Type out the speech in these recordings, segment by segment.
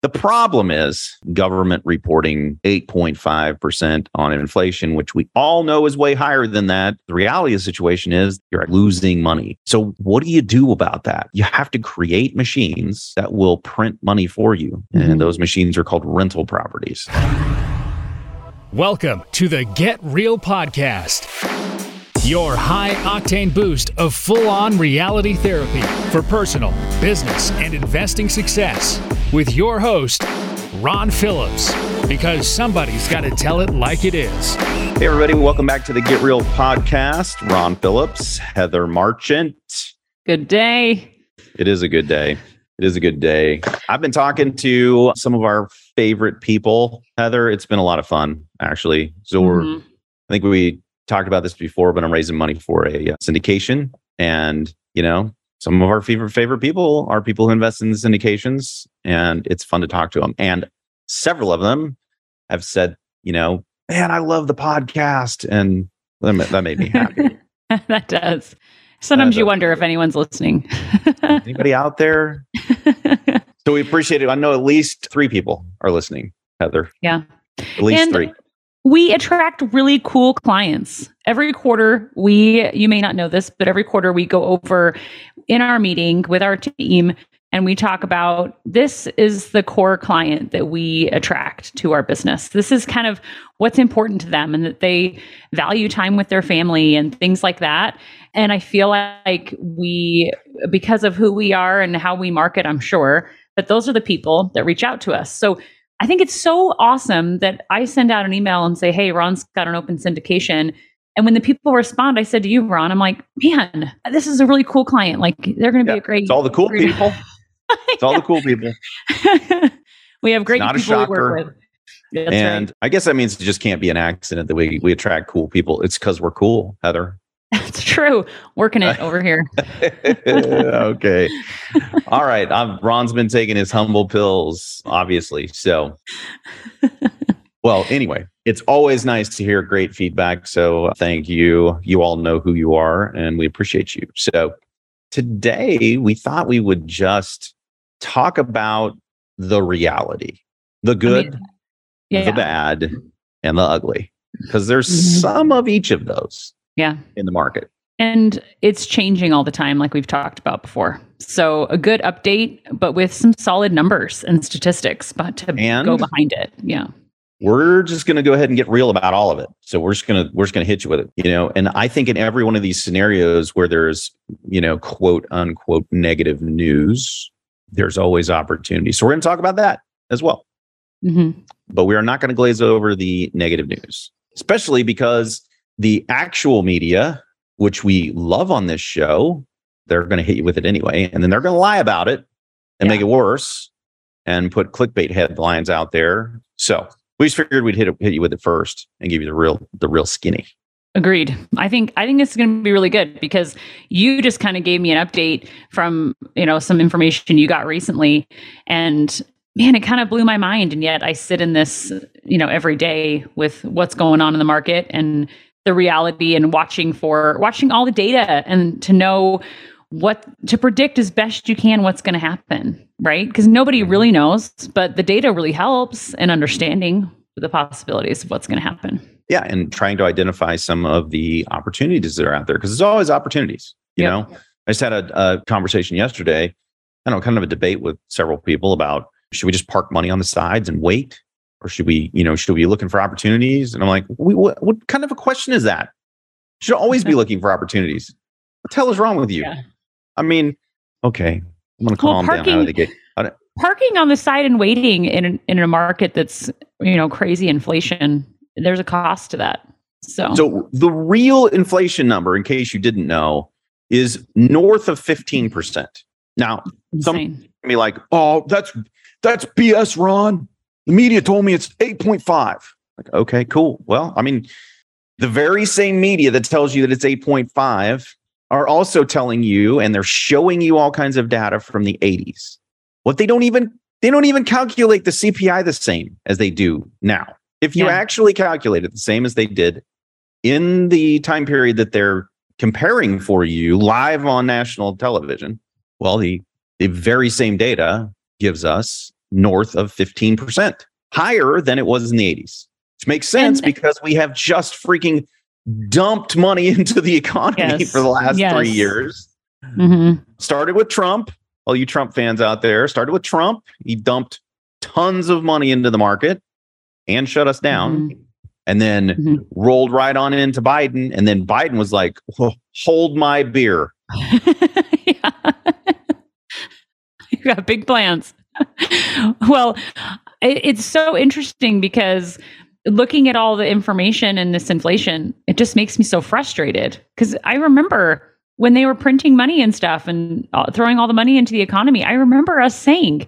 The problem is government reporting 8.5% on inflation, which we all know is way higher than that. The reality of the situation is you're losing money. So, what do you do about that? You have to create machines that will print money for you. Mm-hmm. And those machines are called rental properties. Welcome to the Get Real Podcast, your high octane boost of full on reality therapy for personal, business, and investing success with your host, Ron Phillips, because somebody's got to tell it like it is. Hey, everybody, welcome back to the Get Real Podcast. Ron Phillips, Heather Marchant. Good day. It is a good day. It is a good day. I've been talking to some of our favorite people. Heather, it's been a lot of fun, actually. So we're, Mhm. I think we talked about this before, but I'm raising money for a uh, syndication. And, you know, some of our favorite favorite people are people who invest in the syndications, and it's fun to talk to them. And several of them have said, you know, man, I love the podcast. And that that made me happy. that does. Sometimes Uh, you wonder if anyone's listening. Anybody out there? So we appreciate it. I know at least three people are listening, Heather. Yeah. At least And- three. We attract really cool clients. Every quarter, we, you may not know this, but every quarter we go over in our meeting with our team and we talk about this is the core client that we attract to our business. This is kind of what's important to them and that they value time with their family and things like that. And I feel like we, because of who we are and how we market, I'm sure, but those are the people that reach out to us. So I think it's so awesome that I send out an email and say, Hey, Ron's got an open syndication. And when the people respond, I said to you, Ron, I'm like, man, this is a really cool client. Like they're going to Yeah, be a great. It's all the cool great- people. It's all the cool people. we have great not a people we work shocker. with. That's and right. I guess that means it just can't be an accident that we, we attract cool people. It's because we're cool, Heather. That's true. Working it over here. okay. All right. i Ron's been taking his humble pills, obviously. So, well, anyway, it's always nice to hear great feedback. So, thank you. You all know who you are, and we appreciate you. So, today we thought we would just talk about the reality, the good, Yeah. the bad, and the ugly, because there's Mhm. some of each of those Yeah. in the market. And it's changing all the time, like we've talked about before. So a good update, but with some solid numbers and statistics, but to And- go behind it. Yeah. we're just going to go ahead and get real about all of it. So we're just going to we're just going to hit you with it, you know. And I think in every one of these scenarios where there's you know quote unquote negative news, there's always opportunity. So we're going to talk about that as well. hmm But we are not going to glaze over the negative news, especially because the actual media, which we love on this show, they're going to hit you with it anyway, and then they're going to lie about it and Yeah. make it worse and put clickbait headlines out there. So we just figured we'd hit, hit you with it first and give you the real the real skinny. Agreed. I think I think this is going to be really good because you just kind of gave me an update from you know some information you got recently, and man, it kind of blew my mind. And yet I sit in this you know every day with what's going on in the market and the reality and watching for watching all the data and to know what to predict as best you can what's going to happen right because nobody mm-hmm. really knows but the data really helps in understanding the possibilities of what's going to happen Yeah, and trying to identify some of the opportunities that are out there because there's always opportunities. You Yep. know, I just had a, a conversation yesterday. I don't know, kind of a debate with several people about should we just park money on the sides and wait, or should we, you know, should we be looking for opportunities? And I'm like, we, what, what kind of a question is that? You should always be looking for opportunities. What the hell is wrong with you? Yeah. I mean, okay, I'm going to Well, calm down out parking- of the gate. parking on the side and waiting in in a market that's you know crazy inflation there's a cost to that so, So the real inflation number, in case you didn't know, is north of 15%. Now, some- insane. be like, oh, that's that's BS, Ron. The media told me it's 8.5. Like, okay, cool. Well, I mean, the very same media that tells you that it's 8.5 are also telling you and they're showing you all kinds of data from the 80s. What they don't even they don't even calculate the CPI the same as they do now. If you Yeah. actually calculate it the same as they did in the time period that they're comparing for you live on national television, well, the the very same data gives us north of 15%, higher than it was in the 80s, which makes sense And- because we have just freaking dumped money into the economy Yes. for the last Yes. three years. hmm Started with Trump. All you Trump fans out there, started with Trump. He dumped tons of money into the market and shut us down. And then Mhm. rolled right on into Biden. And then Biden was like, hold my beer. yeah. you got big plans. Well, it, it's so interesting because looking at all the information and this inflation, it just makes me so frustrated. Because I remember when they were printing money and stuff and uh, throwing all the money into the economy, I remember us saying,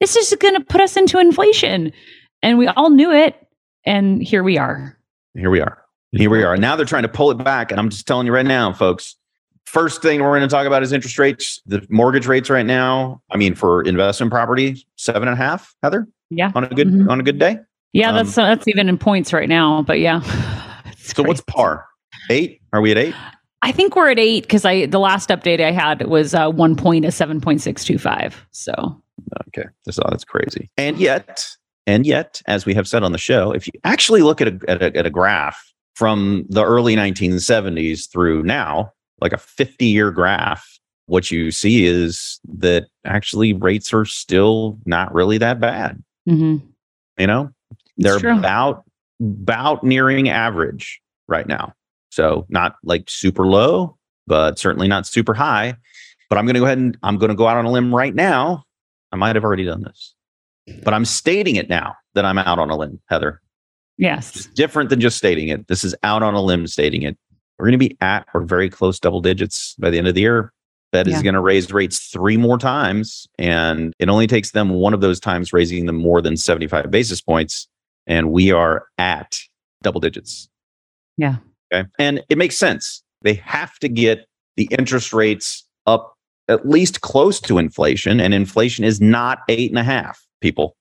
this is going to put us into inflation. And we all knew it. And here we are. Here we are. Here we are. Now they're trying to pull it back. And I'm just telling you right now, folks. First thing we're going to talk about is interest rates. The mortgage rates right now, I mean, for investment property, seven and a half, Heather, Yeah. on a good Mhm. on a good day. Yeah, Um, that's that's even in points right now. But yeah. So what's par? Eight? Are we at eight? I think we're at eight because I the last update I had was uh, one point of seven point six two five. So Okay, that's that's crazy. And yet, and yet, as we have said on the show, if you actually look at a at a, at a graph from the early 1970s through now, like a 50 year graph, what you see is that actually rates are still not really that bad. mhm. You know, they're about about nearing average right now. So not like super low, but certainly not super high. But I'm going to go ahead and I'm going to go out on a limb right now. I might have already done this, but I'm stating it now that I'm out on a limb, Heather. yes, It's different than just stating it. This is out on a limb stating it. We're going to be at or very close double digits by the end of the year. Fed is going to raise rates three more times, and it only takes them one of those times raising them more than 75 basis points, and we are at double digits. Yeah. Okay. And it makes sense. They have to get the interest rates up at least close to inflation, and inflation is not eight and a half, people.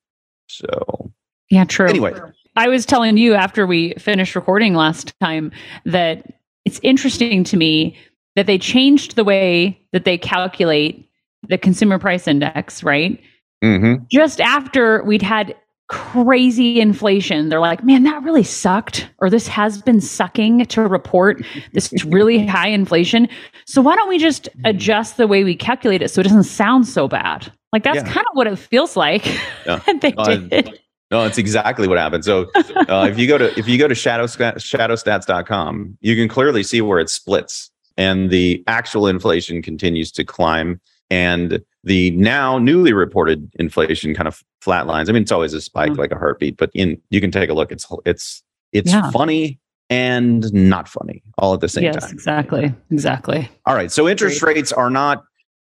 So yeah, true. anyway, I was telling you after we finished recording last time that it's interesting to me that they changed the way that they calculate the consumer price index, right? mhm. just after we'd had crazy inflation, they're like, man, that really sucked, or this has been sucking to report this really high inflation. So why don't we just adjust the way we calculate it so it doesn't sound so bad? Like that's Yeah. kind of what it feels like. Yeah. they Uh, did. No, it's exactly what happened. So uh, if you go to if you go to shadow, shadowstats.com, you can clearly see where it splits and the actual inflation continues to climb and the now newly reported inflation kind of flatlines. I mean, it's always a spike Mhm. like a heartbeat, but in you can take a look. It's it's it's Yeah. funny and not funny all at the same yes, time. exactly, exactly. All right. So interest rates are not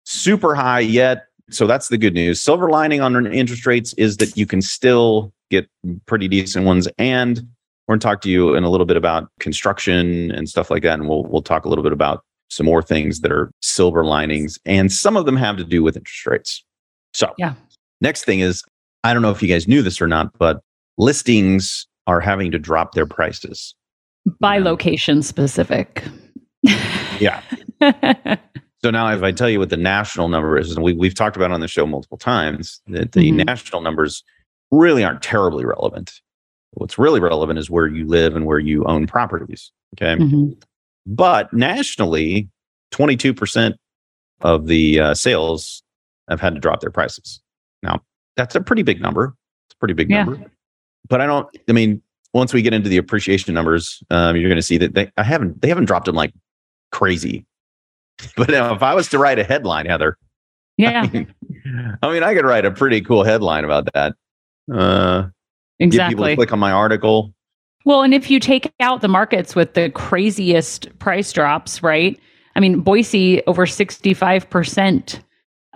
super high yet. So that's the good news. Silver lining on interest rates is that you can still get pretty decent ones. And we're going to talk to you in a little bit about construction and stuff like that. And we'll we'll talk a little bit about some more things that are silver linings. And some of them have to do with interest rates. So Yeah. next thing is I don't know if you guys knew this or not, but listings are having to drop their prices. By location specific. Yeah. So now, if I tell you what the national number is, and we, we've talked about it on the show multiple times, that the Mhm. national numbers really aren't terribly relevant. What's really relevant is where you live and where you own properties. Okay. Mhm. But nationally, 22% of the uh, sales have had to drop their prices. Now, that's a pretty big number. It's a pretty big Yeah. number. But I don't, I mean, once we get into the appreciation numbers, um, you're going to see that they, I haven't, they haven't dropped them like crazy. But now, if I was to write a headline, Heather, Yeah, I mean, I mean, I could write a pretty cool headline about that. Uh, Get people exactly. to click on my article. Well, and if you take out the markets with the craziest price drops, right? I mean, Boise, over 65%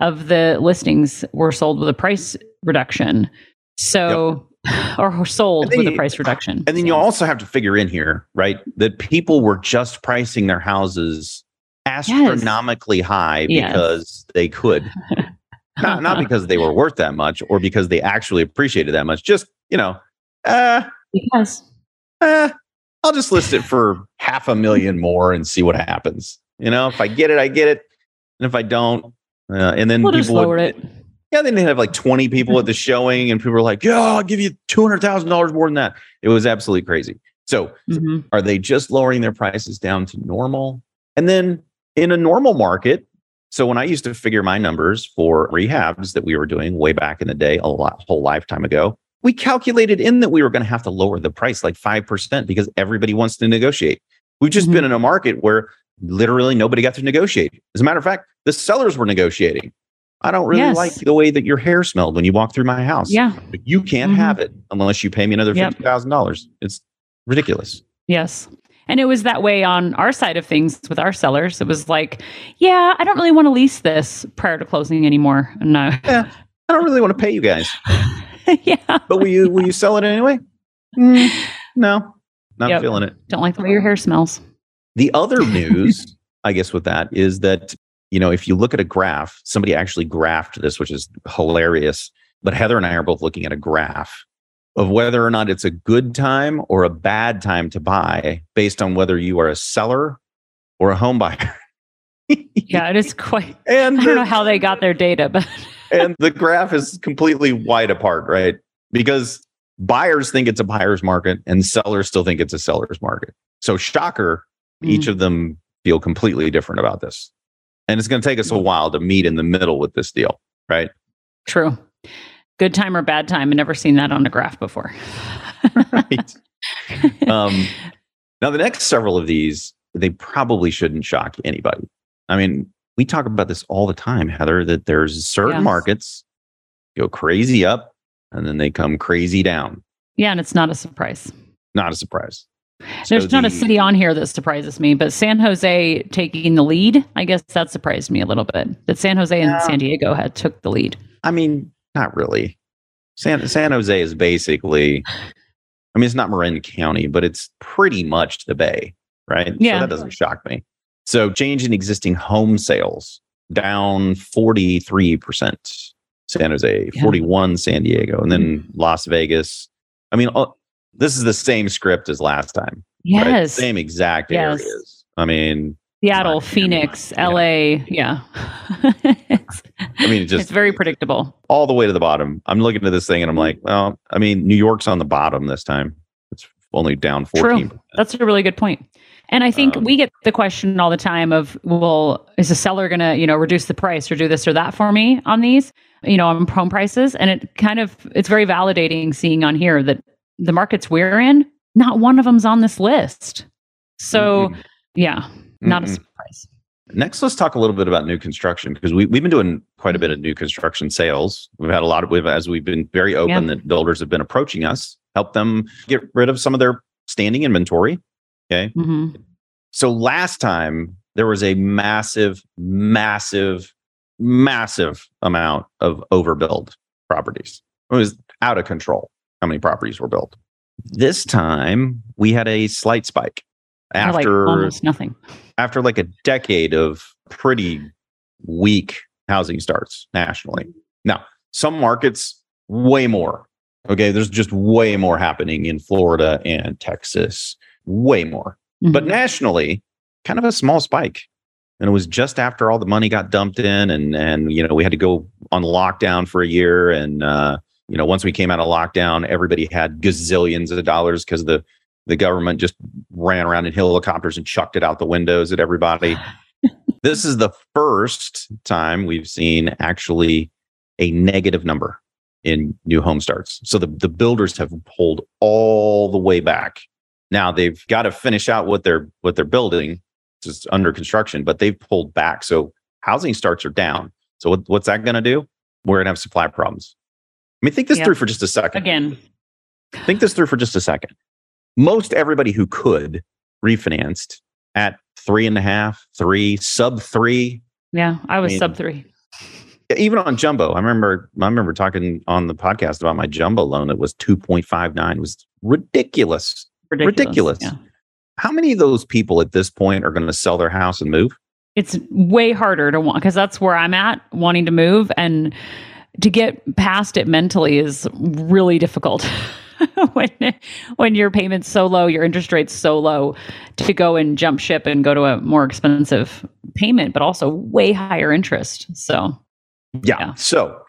of the listings were sold with a price reduction. So, or sold with a price reduction. And then you also have to figure in here, right, that people were just pricing their houses astronomically high Yes. because they could. not, not because they were worth that much or because they actually appreciated that much. Just, you know, uh, Yes. uh, I'll just list it for half a million more and see what happens. You know, if I get it, I get it. And if I don't, uh, and then We'll people lower would, it. Yeah, they didn't have like 20 people at the showing, and people were like, "Yeah, I'll give you two hundred thousand dollars more than that." It was absolutely crazy. So, hmm are they just lowering their prices down to normal? And then in a normal market, so when I used to figure my numbers for rehabs that we were doing way back in the day, a lot, whole lifetime ago, we calculated in that we were going to have to lower the price like 5% because everybody wants to negotiate. We've just Mhm. been in a market where literally nobody got to negotiate. As a matter of fact, the sellers were negotiating. I don't really Yes. like the way that your hair smelled when you walked through my house. Yeah. But you can't Mhm. have it unless you pay me another Yep. $50,000. It's ridiculous. Yes. And it was that way on our side of things with our sellers. It was like, yeah, I don't really want to lease this prior to closing anymore. No. I don't really want to pay you guys. yeah. But will you will you sell it anyway? Mm, no, not Yep. feeling it. Don't like the way your hair smells. The other news, I guess, with that is that you know if you look at a graph, somebody actually graphed this, which is hilarious. But Heather and I are both looking at a graph of whether or not it's a good time or a bad time to buy, based on whether you are a seller or a home buyer. Yeah, it is quite. and I don't the- know how they got their data, but and the graph is completely wide apart, right? Because buyers think it's a buyer's market and sellers still think it's a seller's market. So, shocker, each mm. of them feel completely different about this. And it's going to take us a mm. while to meet in the middle with this deal, right? true. Good time or bad time. I've never seen that on a graph before. right. Um, now, the next several of these, they probably shouldn't shock anybody. I mean, we talk about this all the time, Heather, that there's certain Yes. markets go crazy up and then they come crazy down. yeah, and it's not a surprise. Not a surprise. There's So not a city on here that surprises me, but San Jose taking the lead, I guess that surprised me a little bit. That San Jose and. San Diego had took the lead. I mean, not really. San San Jose is basically, I mean, it's not Marin County, but it's pretty much the Bay, right? Yeah. So that doesn't shock me. So change in existing home sales down 43%. San Jose, Yeah. 41 San Diego, and then mm-hmm. Las Vegas. I mean, all- this is the same script as last time. right? Yes. Same exact Yes. areas. I mean, Seattle, Not- Phoenix, yeah. LA. Yeah. I mean, it just it's very predictable. all the way to the bottom. I'm looking at this thing and I'm like, well, I mean, New York's on the bottom this time. It's only down 14. True. That's a really good point. And I think Um, we get the question all the time of, well, is the seller going to, you know, reduce the price or do this or that for me on these, you know, on home prices? And it kind of, it's very validating seeing on here that the markets we're in, not one of them's on this list. So, Mm-mm. yeah, not a Mm-mm. surprise. Next, let's talk a little bit about new construction because we, we've been doing quite a bit of new construction sales. We've had a lot of, we've, as we've been very open Yeah. that builders have been approaching us, help them get rid of some of their standing inventory. Okay. hmm So last time there was a massive, massive, massive amount of overbuild properties. It was out of control how many properties were built. This time we had a slight spike Like after almost nothing. after like a decade of pretty weak housing starts nationally. Now, some markets way more. Okay, there's just way more happening in Florida and Texas, way more but Mhm. nationally kind of a small spike and it was just after all the money got dumped in and and you know we had to go on lockdown for a year and uh you know once we came out of lockdown everybody had gazillions of dollars because the the government just ran around in helicopters and chucked it out the windows at everybody this is the first time we've seen actually a negative number in new home starts so the, the builders have pulled all the way back now they've got to finish out what they're what they're building, just under construction, but they've pulled back. So housing starts are down. So what, what's that going to do? We're going to have supply problems. I mean, think this Yeah. through for just a second. Again, Think this through for just a second. Most everybody who could refinanced at three and a half, three, sub three, yeah, I was mean, sub three. even on jumbo. I remember I remember talking on the podcast about my jumbo loan that was 2.59. It was ridiculous. Ridiculous. ridiculous. Yeah. How many of those people at this point are going to sell their house and move? it's way harder to want because that's where I'm at wanting to move and to get past it mentally is really difficult when when your payment's so low, your interest rate's so low to go and jump ship and go to a more expensive payment, but also way higher interest. So Yeah. Yeah. So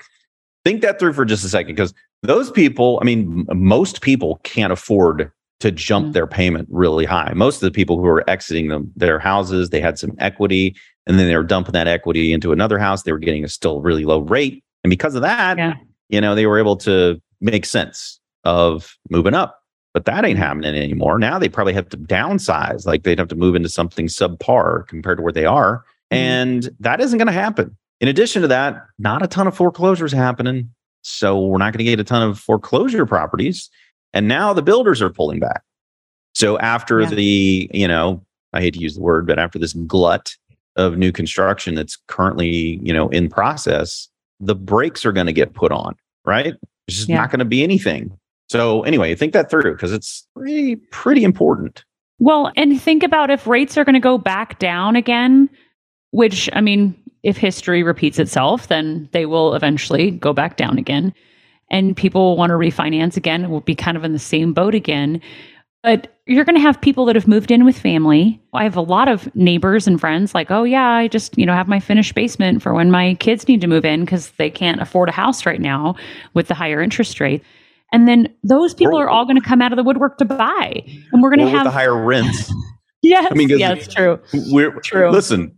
think that through for just a second because those people, I mean, most people can't afford to jump mm-hmm. their payment really high. Most of the people who are exiting them, their houses, they had some equity and then they were dumping that equity into another house. They were getting a still really low rate. And because of that, yeah. you know, they were able to make sense of moving up. But that ain't happening anymore. Now they probably have to downsize, like they'd have to move into something subpar compared to where they are. Mm-hmm. And that isn't going to happen. In addition to that, not a ton of foreclosures happening. So we're not going to get a ton of foreclosure properties. And now the builders are pulling back. So after yeah. the, you know, I hate to use the word, but after this glut of new construction that's currently, you know, in process, the brakes are going to get put on, right? There's just yeah. not going to be anything. So anyway, think that through because it's pretty pretty important. Well, and think about if rates are going to go back down again, which I mean, if history repeats itself, then they will eventually go back down again. And people will want to refinance again. We'll be kind of in the same boat again. But you're going to have people that have moved in with family. I have a lot of neighbors and friends like, oh, yeah, I just, you know, have my finished basement for when my kids need to move in because they can't afford a house right now with the higher interest rate. And then those people are all going to come out of the woodwork to buy. And we're going to have the higher rents. yes. I mean, yeah, it's true. We're true. Listen,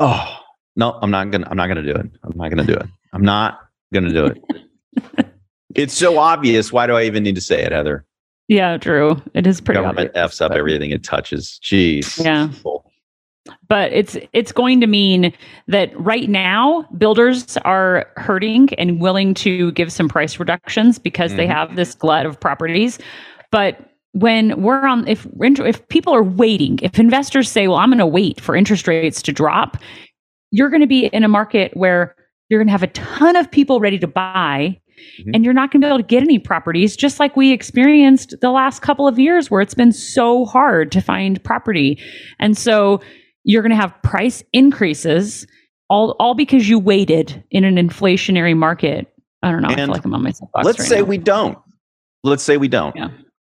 oh, no, I'm not gonna. I'm not gonna do it. I'm not gonna do it. I'm not gonna do it. it's so obvious. Why do I even need to say it, Heather? Yeah, true. It is pretty. Government obvious, f's up but... everything it touches. Jeez. Yeah. But it's it's going to mean that right now builders are hurting and willing to give some price reductions because mm-hmm. they have this glut of properties. But when we're on if if people are waiting if investors say well i'm going to wait for interest rates to drop you're going to be in a market where you're going to have a ton of people ready to buy mm-hmm. and you're not going to be able to get any properties just like we experienced the last couple of years where it's been so hard to find property and so you're going to have price increases all all because you waited in an inflationary market i don't know and i feel like i'm on myself let's right say now. we don't let's say we don't yeah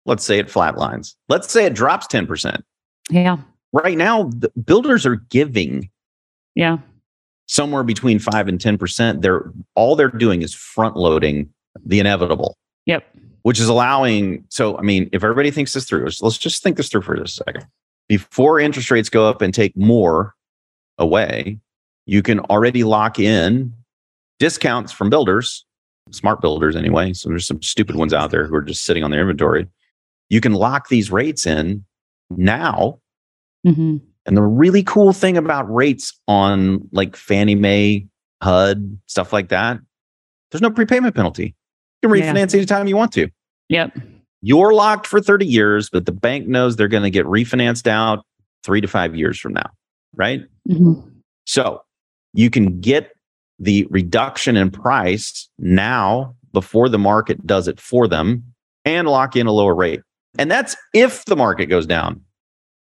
Let's say it flatlines. Let's say it drops 10%. Yeah. Right now, the builders are giving yeah somewhere between 5 and 10%. They're all they're doing is front loading the inevitable. Yep. Which is allowing so I mean, if everybody thinks this through, let's just think this through for just a second. Before interest rates go up and take more away, you can already lock in discounts from builders, smart builders anyway. So there's some stupid ones out there who are just sitting on their inventory you can lock these rates in now. Mm-hmm. And the really cool thing about rates on like Fannie Mae, HUD, stuff like that, there's no prepayment penalty. You can refinance yeah. anytime you want to. Yep. You're locked for 30 years, but the bank knows they're going to get refinanced out three to five years from now. Right. Mm-hmm. So you can get the reduction in price now before the market does it for them and lock in a lower rate. And that's if the market goes down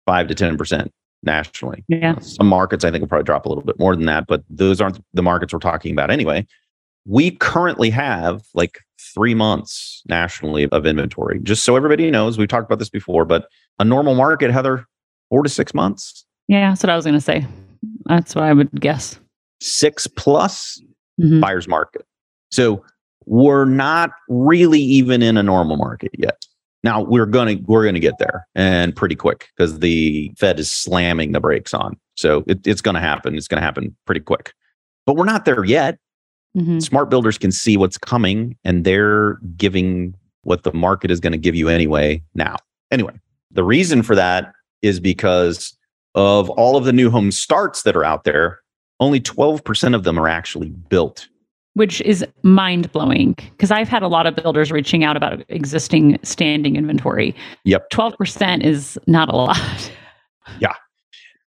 five to 10% nationally. Yeah. Some markets I think will probably drop a little bit more than that, but those aren't the markets we're talking about anyway. We currently have like three months nationally of inventory. Just so everybody knows, we've talked about this before, but a normal market, Heather, four to six months. Yeah, that's what I was going to say. That's what I would guess. Six plus mm-hmm. buyer's market. So we're not really even in a normal market yet. Now we're gonna we're gonna get there and pretty quick because the Fed is slamming the brakes on. So it, it's gonna happen. It's gonna happen pretty quick. But we're not there yet. Mm-hmm. Smart builders can see what's coming and they're giving what the market is going to give you anyway now. Anyway, the reason for that is because of all of the new home starts that are out there, only 12% of them are actually built which is mind blowing because I've had a lot of builders reaching out about existing standing inventory. Yep. 12% is not a lot. yeah.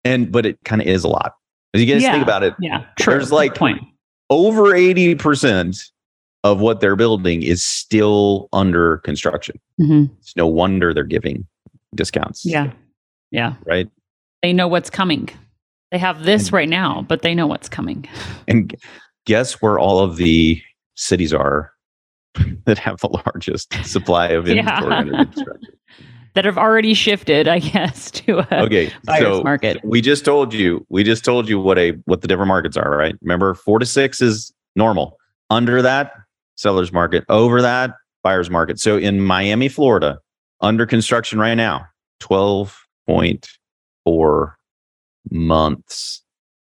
And, but it kind of is a lot. As you guys yeah. think about it, yeah, true. there's like point. Over 80% of what they're building is still under construction. Mm-hmm. It's no wonder they're giving discounts. Yeah. Yeah. Right. They know what's coming. They have this and, right now, but they know what's coming. And guess where all of the cities are that have the largest supply of inventory yeah. under construction? That have already shifted, I guess, to a okay, so market. We just told you, we just told you what a what the different markets are, right? Remember, four to six is normal. Under that, seller's market. Over that, buyer's market. So in Miami, Florida, under construction right now, 12.4 months.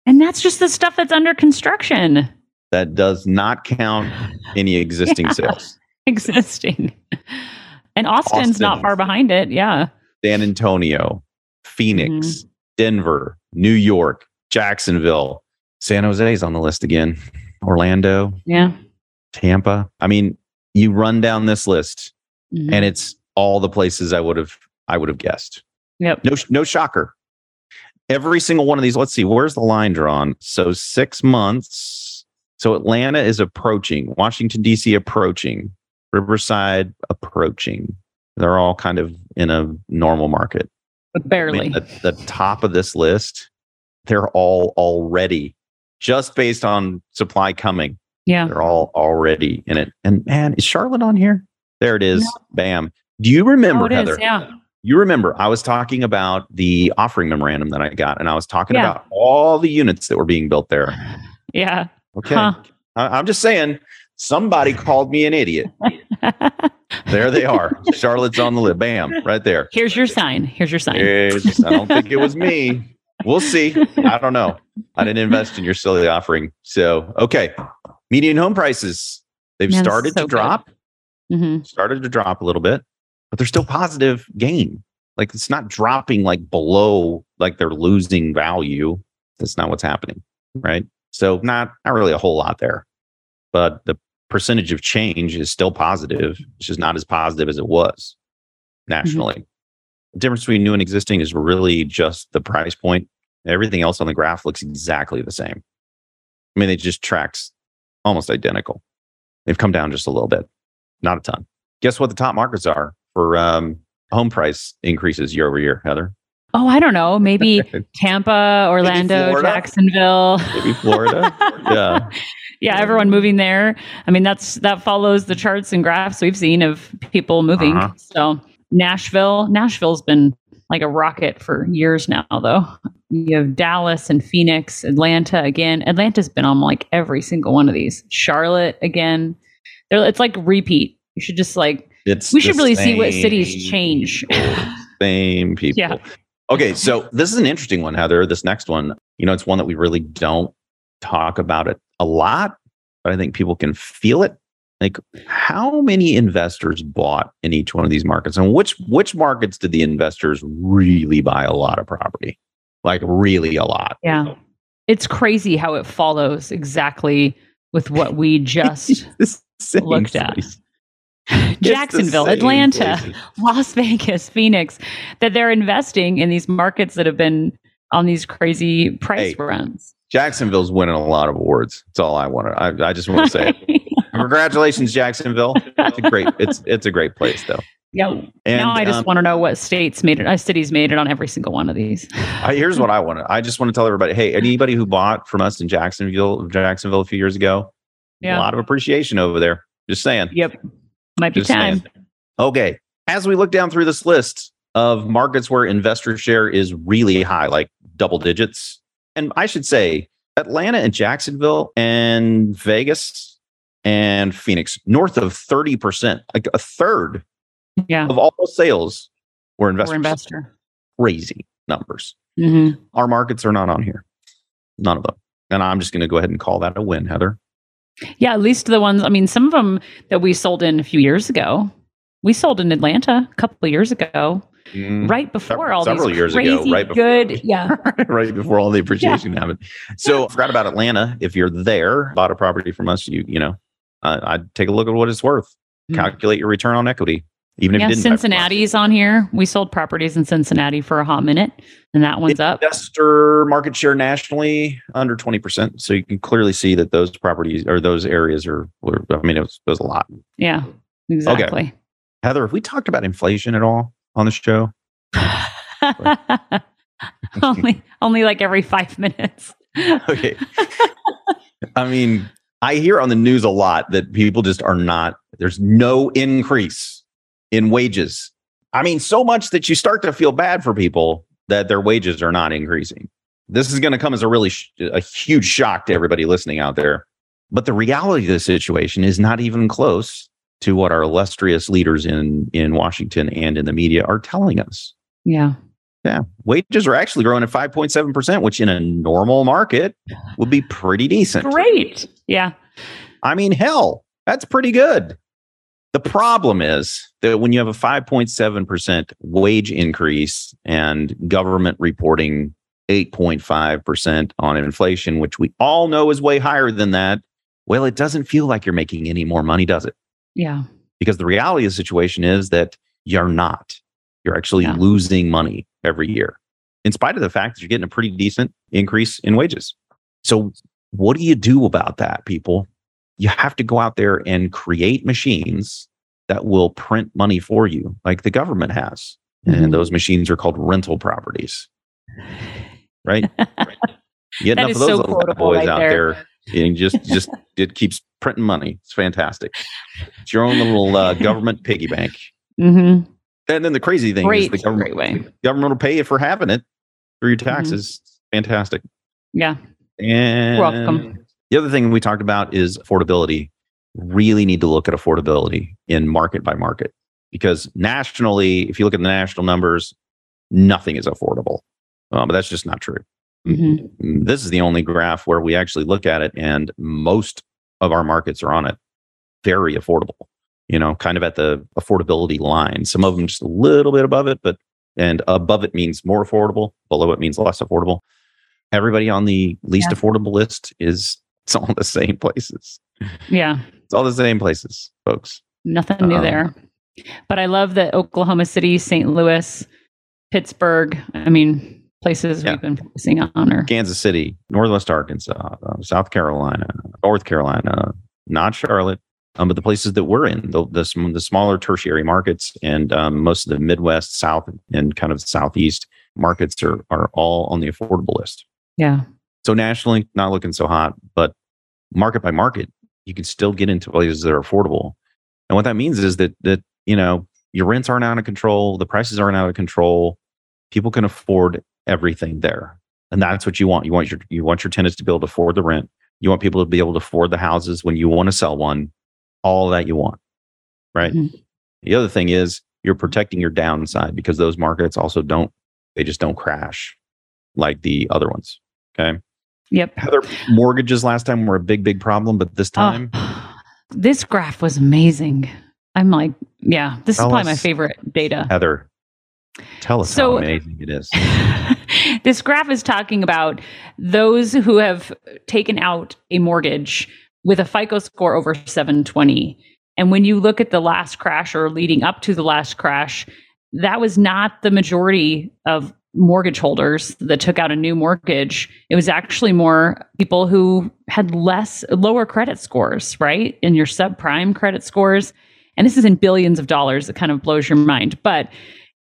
And that's just the stuff that's under construction. That does not count any existing Yeah. sales. Existing. And Austin's not far behind it. Yeah. San Antonio, Phoenix, Mm-hmm. Denver, New York, Jacksonville, San Jose's on the list again, Orlando, Yeah. Tampa. I mean, you run down this list Mhm. and it's all the places I would have I would have guessed. yep. No no shocker. Every single one of these, let's see, where's the line drawn? So 6 months. So Atlanta is approaching, Washington DC approaching, Riverside approaching. They're all kind of in a normal market. But I barely. mean, at the top of this list, they're all already just based on supply coming. yeah. They're all already in it. And man, is Charlotte on here? There it is. Bam. Do you remember, Oh, it is. Heather? Yeah. You remember I was talking about the offering memorandum that I got, and I was talking Yeah. about all the units that were being built there. Yeah. Okay. Huh. I, I'm just saying, somebody called me an idiot. There they are. Charlotte's on the list. Bam, right there. Here's your sign. Here's your sign. It's- I don't think it was me. We'll see. I don't know. I didn't invest in your silly offering. So, okay. Median home prices, they've Man, started so to good. drop, hmm started to drop a little bit, but they're still positive gain. Like it's not dropping like below, like they're losing value. That's not what's happening. Right. So, not, not really a whole lot there, but the percentage of change is still positive. It's just not as positive as it was nationally. The difference between new and existing is really just the price point. Everything else on the graph looks exactly the same. I mean, it just tracks almost identical. They've come down just a little bit, not a ton. Guess what the top markets are for um, home price increases year over year, Heather? Oh, I don't know. Maybe Tampa, Orlando, Florida? Jacksonville. Maybe Florida. yeah. yeah, everyone moving there. I mean, that's that follows the charts and graphs we've seen of people moving. Uh-huh. So Nashville, Nashville's been like a rocket for years now, though. You have Dallas and Phoenix, Atlanta again. Atlanta's been on like every single one of these. Charlotte again. They're, it's like repeat. You should just like It's we should really see what cities change. people, Same people. Yeah. Okay, so this is an interesting one, Heather. This next one, you know, it's one that we really don't talk about it a lot, but I think people can feel it. Like, how many investors bought in each one of these markets, and which which markets did the investors really buy a lot of property? Like, really a lot. Yeah. It's crazy how it follows exactly with what we just looked at. place. Jacksonville, Atlanta, places. Las Vegas, Phoenix, that they're investing in these markets that have been on these crazy price Hey. runs. Jacksonville's winning a lot of awards. That's all I want to. I, I just want to say it. Congratulations, Jacksonville. It's a great. It's it's a great place though. yeah. And now I just um, want to know what states made it. Uh, cities made it on every single one of these. I, here's what I want to. I just want to tell everybody. Hey, anybody who bought from us in Jacksonville, Jacksonville a few years ago, a lot of appreciation over there. Just saying. Yep. Might be Just time. saying. Okay. As we look down through this list of markets where investor share is really high, like double digits, and I should say Atlanta and Jacksonville and Vegas and Phoenix, north of 30%, like a third Yeah. of all sales were Or investors. investor. Crazy numbers. hmm Our markets are not on here. None of them. And I'm just going to go ahead and call that a win, Heather. Yeah. At least the ones, I mean, some of them that we sold in a few years ago. We sold in Atlanta a couple of years ago, right before all several these years ago, right before- good. Yeah. right before all the appreciation happened. So I forgot about Atlanta. If you're there, bought a property from us, you you know, uh, I'd take a look at what it's worth. Mm. Calculate your return on equity, even if yeah, you didn't. buy from us. Cincinnati's on here. We sold properties in Cincinnati for a hot minute, and that one's up. Investor market share nationally under twenty percent. So you can clearly see that those properties or those areas are. were- I mean, it was, it was a lot. Yeah, exactly. Heather, have we talked about inflation at all on the show? only, only like every five minutes. okay. I mean, I hear on the news a lot that people just are not, there's no increase in wages. I mean, so much that you start to feel bad for people that their wages are not increasing. This is going to come as a really sh- a huge shock to everybody listening out there. But the reality of the situation is not even close to what our illustrious leaders in in Washington and in the media are telling us. Yeah. Yeah. Wages are actually growing at 5.7%, which in a normal market would be pretty decent. Great. Yeah. I mean, hell, that's pretty good. The problem is that when you have a 5.7% wage increase and government reporting 8.5% on inflation, which we all know is way higher than that, well, it doesn't feel like you're making any more money, does it? Yeah. Because the reality of the situation is that you're not. You're actually Yeah. losing money every year, in spite of the fact that you're getting a pretty decent increase in wages. So, what do you do about that, people? You have to go out there and create machines that will print money for you, like the government has. Mhm. And those machines are called rental properties, right? You get enough of those so little boys right out there. there, and just just it keeps printing money. It's fantastic. It's your own little uh, government piggy bank. hmm And then the crazy thing Great. is the government way. government will pay you for having it through your Mm-hmm. taxes. Fantastic. Yeah. And welcome. The other thing we talked about is affordability. Really need to look at affordability in market by market because nationally, if you look at the national numbers, nothing is affordable. Uh, but that's just not true. Mhm. Mm, This is the only graph where we actually look at it, and most of our markets are on it. Very affordable, you know, kind of at the affordability line. Some of them just a little bit above it, but and above it means more affordable, below it means less affordable. Everybody on the least Yeah. affordable list is it's all the same places. Yeah. It's all the same places, folks. Nothing new Um, there. But I love that Oklahoma City, St. Louis, Pittsburgh. I mean, places Yeah. we've been focusing on are Kansas City, Northwest Arkansas, uh, South Carolina, North Carolina, not Charlotte, um, but the places that we're in, the, the, the smaller tertiary markets and um, most of the Midwest, South, and kind of Southeast markets are, are all on the affordable list. yeah. So nationally, not looking so hot, but market by market, you can still get into places that are affordable. And what that means is that that you know your rents aren't out of control, the prices aren't out of control. People can afford everything there, and that's what you want. You want your you want your tenants to be able to afford the rent. You want people to be able to afford the houses when you want to sell one. All that you want, right? Mhm. The other thing is you're protecting your downside because those markets also don't they just don't crash like the other ones. Okay. Yep. Heather, mortgages last time were a big, big problem, but this oh, time, Oh, this graph was amazing. I'm like, yeah, this Tell is probably my favorite data. Heather, tell us So- how amazing it is. this graph is talking about those who have taken out a mortgage with a FICO score over 720. And when you look at the last crash or leading up to the last crash, that was not the majority of mortgage holders that took out a new mortgage. It was actually more people who had less lower credit scores, right? In your subprime credit scores. And this is in billions of dollars. It kind of blows your mind. But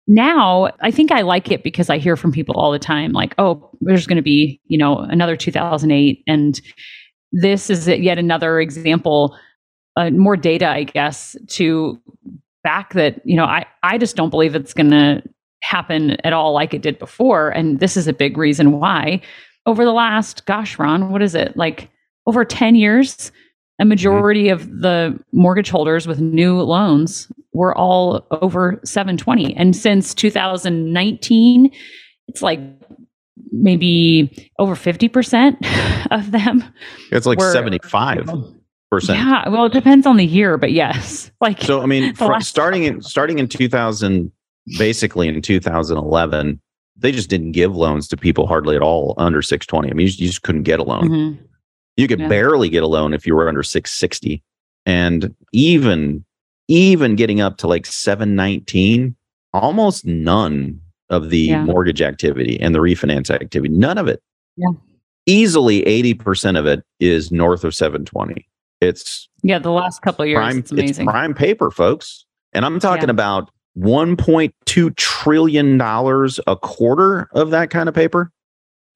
now I think I like it because I hear from people all the time, like, oh, there's going to be, you know, another 2008. And this is yet another example, uh, more data, I guess, to back that, you know, I, I just don't believe it's going to happen at all like it did before. And this is a big reason why. Over the last, gosh, Ron, what is it? Like over 10 years, a mm-hmm. majority of the mortgage holders with new loans were all over 720. And since 2019, it's like maybe over 50% of them. It's like were- 75%. Yeah, well, it depends on the year, but yes. Like So, I mean, starting in starting in 2000, basically in 2011, they just didn't give loans to people hardly at all under 620. I mean, you just, you just couldn't get a loan. Mhm. You could Yeah. barely get a loan if you were under 660. And even even getting up to like 719, almost none of the Yeah. mortgage activity and the refinance activity, none of it. Yeah. Easily 80% of it is north of 720. It's yeah, the last couple of years, prime it's amazing. prime paper, folks. And I'm talking Yeah. about 1.2 trillion dollars a quarter of that kind of paper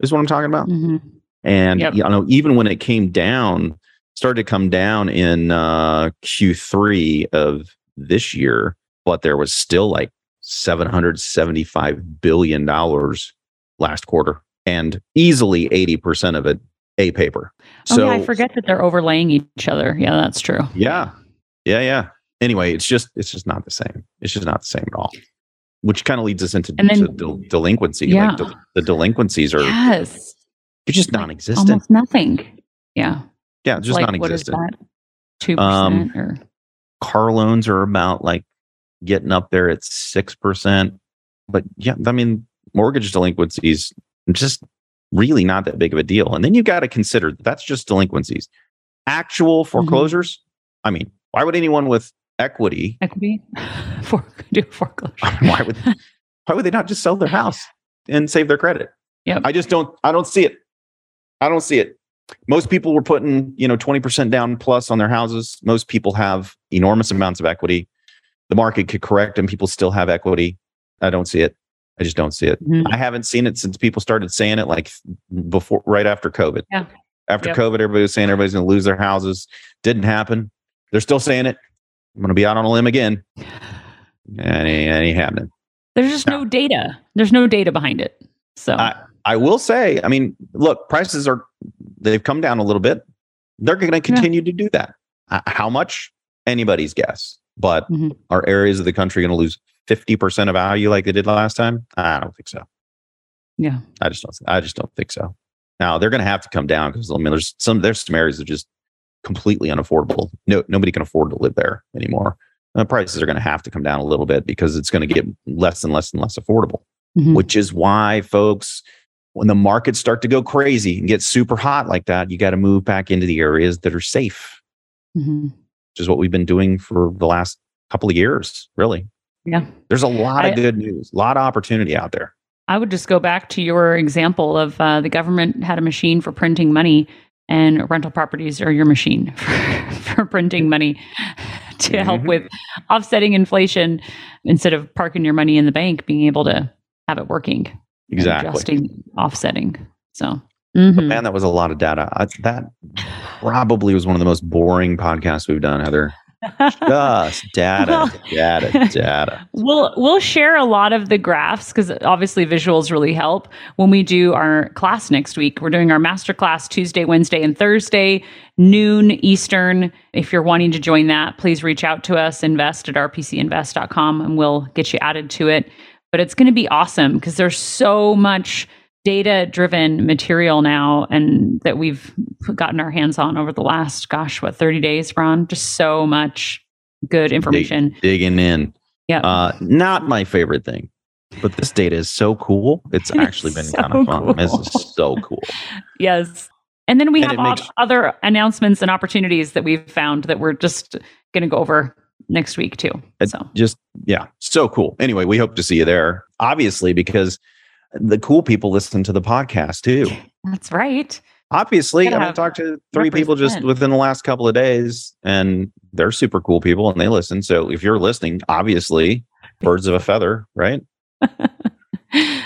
is what I'm talking about. Mhm. And Yep. you know, even when it came down, started to come down in uh, Q3 of this year, but there was still like 775 billion dollars last quarter, and easily 80% of it A paper. Oh, So yeah, I forget that they're overlaying each other. Yeah, that's true. Yeah. Yeah, yeah. Anyway, it's just it's just not the same. It's just not the same at all. Which kind of leads us into then- del- delinquency. Yeah. Like del- the delinquencies are Yes. they're just non-existent. Almost nothing. Yeah. yeah, just like, non-existent. Two Um, percent or Car loans are about like getting up there at six percent. But yeah, I mean, mortgage delinquencies just really not that big of a deal. And then you've got to consider that that's just delinquencies. Actual Mm-hmm. foreclosures. I mean, why would anyone with equity equity for do foreclosure. why would why would they not just sell their house and save their credit? Yep. I just don't I don't see it. I don't see it. Most people were putting, you know, 20% down plus on their houses. Most people have enormous amounts of equity. The market could correct and people still have equity. I don't see it. I just don't see it. Mhm. I haven't seen it since people started saying it like before right after COVID. Yeah. After Yep. COVID, everybody was saying everybody's gonna lose their houses. Didn't happen. They're still saying it. I'm gonna be out on a limb again. And it ain't, happening. There's just no data. There's no data behind it. So I- I will say, I mean, look, prices are they've come down a little bit. They're going to continue to do that. Uh, How much? Anybody's guess. But Mhm. are areas of the country going to lose 50% of value like they did last time? I don't think so. yeah. I just don't I just don't think so. Now, they're going to have to come down because I mean there's some there's some areas that just completely unaffordable. No nobody can afford to live there anymore. The prices are going to have to come down a little bit because it's going to get less and less and less affordable Mhm. which is why folks when the markets start to go crazy and get super hot like that you got to move back into the areas that are safe Mhm. which is what we've been doing for the last couple of years really Yeah. there's a lot I- of good news a lot of opportunity out there I would just go back to your example of uh, the government had a machine for printing money, and rental properties are your machine for, for printing money to help Mhm. with offsetting inflation instead of parking your money in the bank, being able to have it working, exactly adjusting, offsetting. So, mhm. man that was a lot of data I, that probably was one of the most boring podcasts we've done heather just data Well- data data We'll we'll share a lot of the graphs because obviously visuals really help when we do our class next week. We're doing our master class Tuesday, Wednesday, and Thursday, noon Eastern. If you're wanting to join that, please reach out to us, invest at rpcinvest.com, and we'll get you added to it. But it's going to be awesome because there's so much data driven material now and that we've gotten our hands on over the last gosh what 30 days ron just so much good information digging in yeah Uh, not my favorite thing, but this data is so cool. It's It's actually been so kind of fun. This is so cool. Yes. And then we And have makes- other announcements and opportunities that we've found that we're just going to go over next week too. So, just yeah, so cool. Anyway, we hope to see you there. Obviously, because the cool people listen to the podcast too. that's right. Obviously, I mean, talked to three people just within the last couple of days, and they're super cool people, and they listen. So if you're listening, obviously, birds of a feather, right?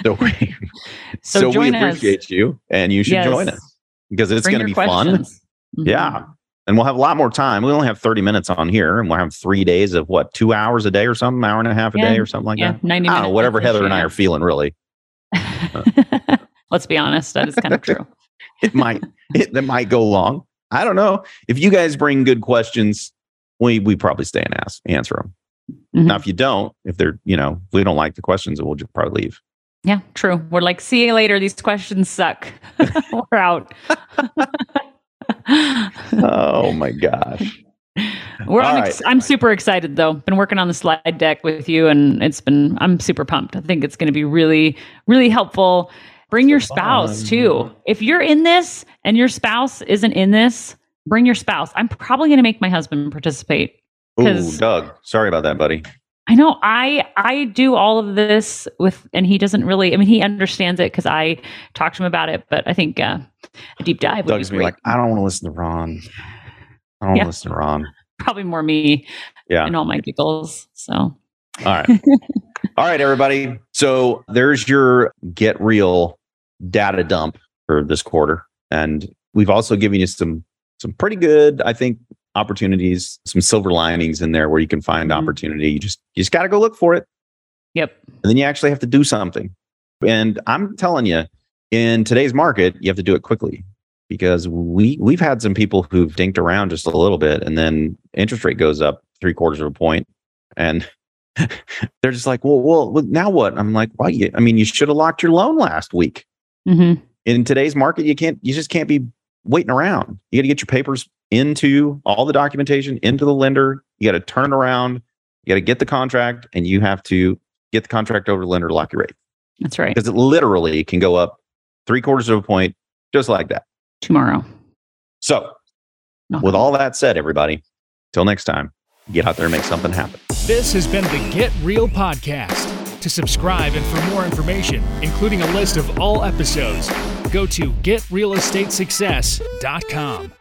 So we, So so, we join us. appreciate you, and you should Yes. join us because it's going to be fun. questions. Mhm. Yeah. And we'll have a lot more time. We only have 30 minutes on here, and we'll have three days of what, two hours a day or something, hour and a half a Yeah. day or something like Yeah. that. 90 I don't minutes. know, whatever Heather and I are feeling, really. Let's be honest. That is kind of true. It might it, it might go long. I don't know. If you guys bring good questions, we we probably stay and ask answer them. Mhm. Now, if you don't, if they're you know, if we don't like the questions, we'll just probably leave. Yeah, true. We're like, see you later. These questions suck. We're out. Oh my gosh. We're All I'm, ex- I'm super excited though. Been working on the slide deck with you and it's been I'm super pumped. I think it's going to be really really helpful. Bring your spouse fun. too. If you're in this and your spouse isn't in this, bring your spouse. I'm probably going to make my husband participate. Ooh, 'Cause- Doug, sorry about that, buddy. I know I I do all of this with and he doesn't really I mean he understands it cuz I talked to him about it, but I think uh, a deep dive would Doug's be be great. like, I don't want to listen to Ron. I don't Yeah. listen to Ron. probably more me Yeah. and all my giggles. So All right. All right, everybody. So there's your get real data dump for this quarter. And we've also given you some some pretty good, I think, opportunities, some silver linings in there where you can find Mhm. opportunity. You just you just gotta go look for it. yep. And then you actually have to do something. And I'm telling you, in today's market, you have to do it quickly. Because we we've had some people who've dinked around just a little bit and then interest rate goes up three quarters of a point and they're just like well well now what? I'm like why you i mean you should have locked your loan last week. Mm-hmm. in today's market you can't you just can't be waiting around. You got to get your papers into all the documentation into the lender. You got to turn it around. You got to get the contract and you have to get the contract over to the lender to lock your rate. That's right. because it literally can go up three quarters of a point just like that Tomorrow. so Knock with on all that said everybody till next time get out there and make something happen This has been the Get Real Podcast. To subscribe and for more information, including a list of all episodes, go to getrealestatesuccess.com.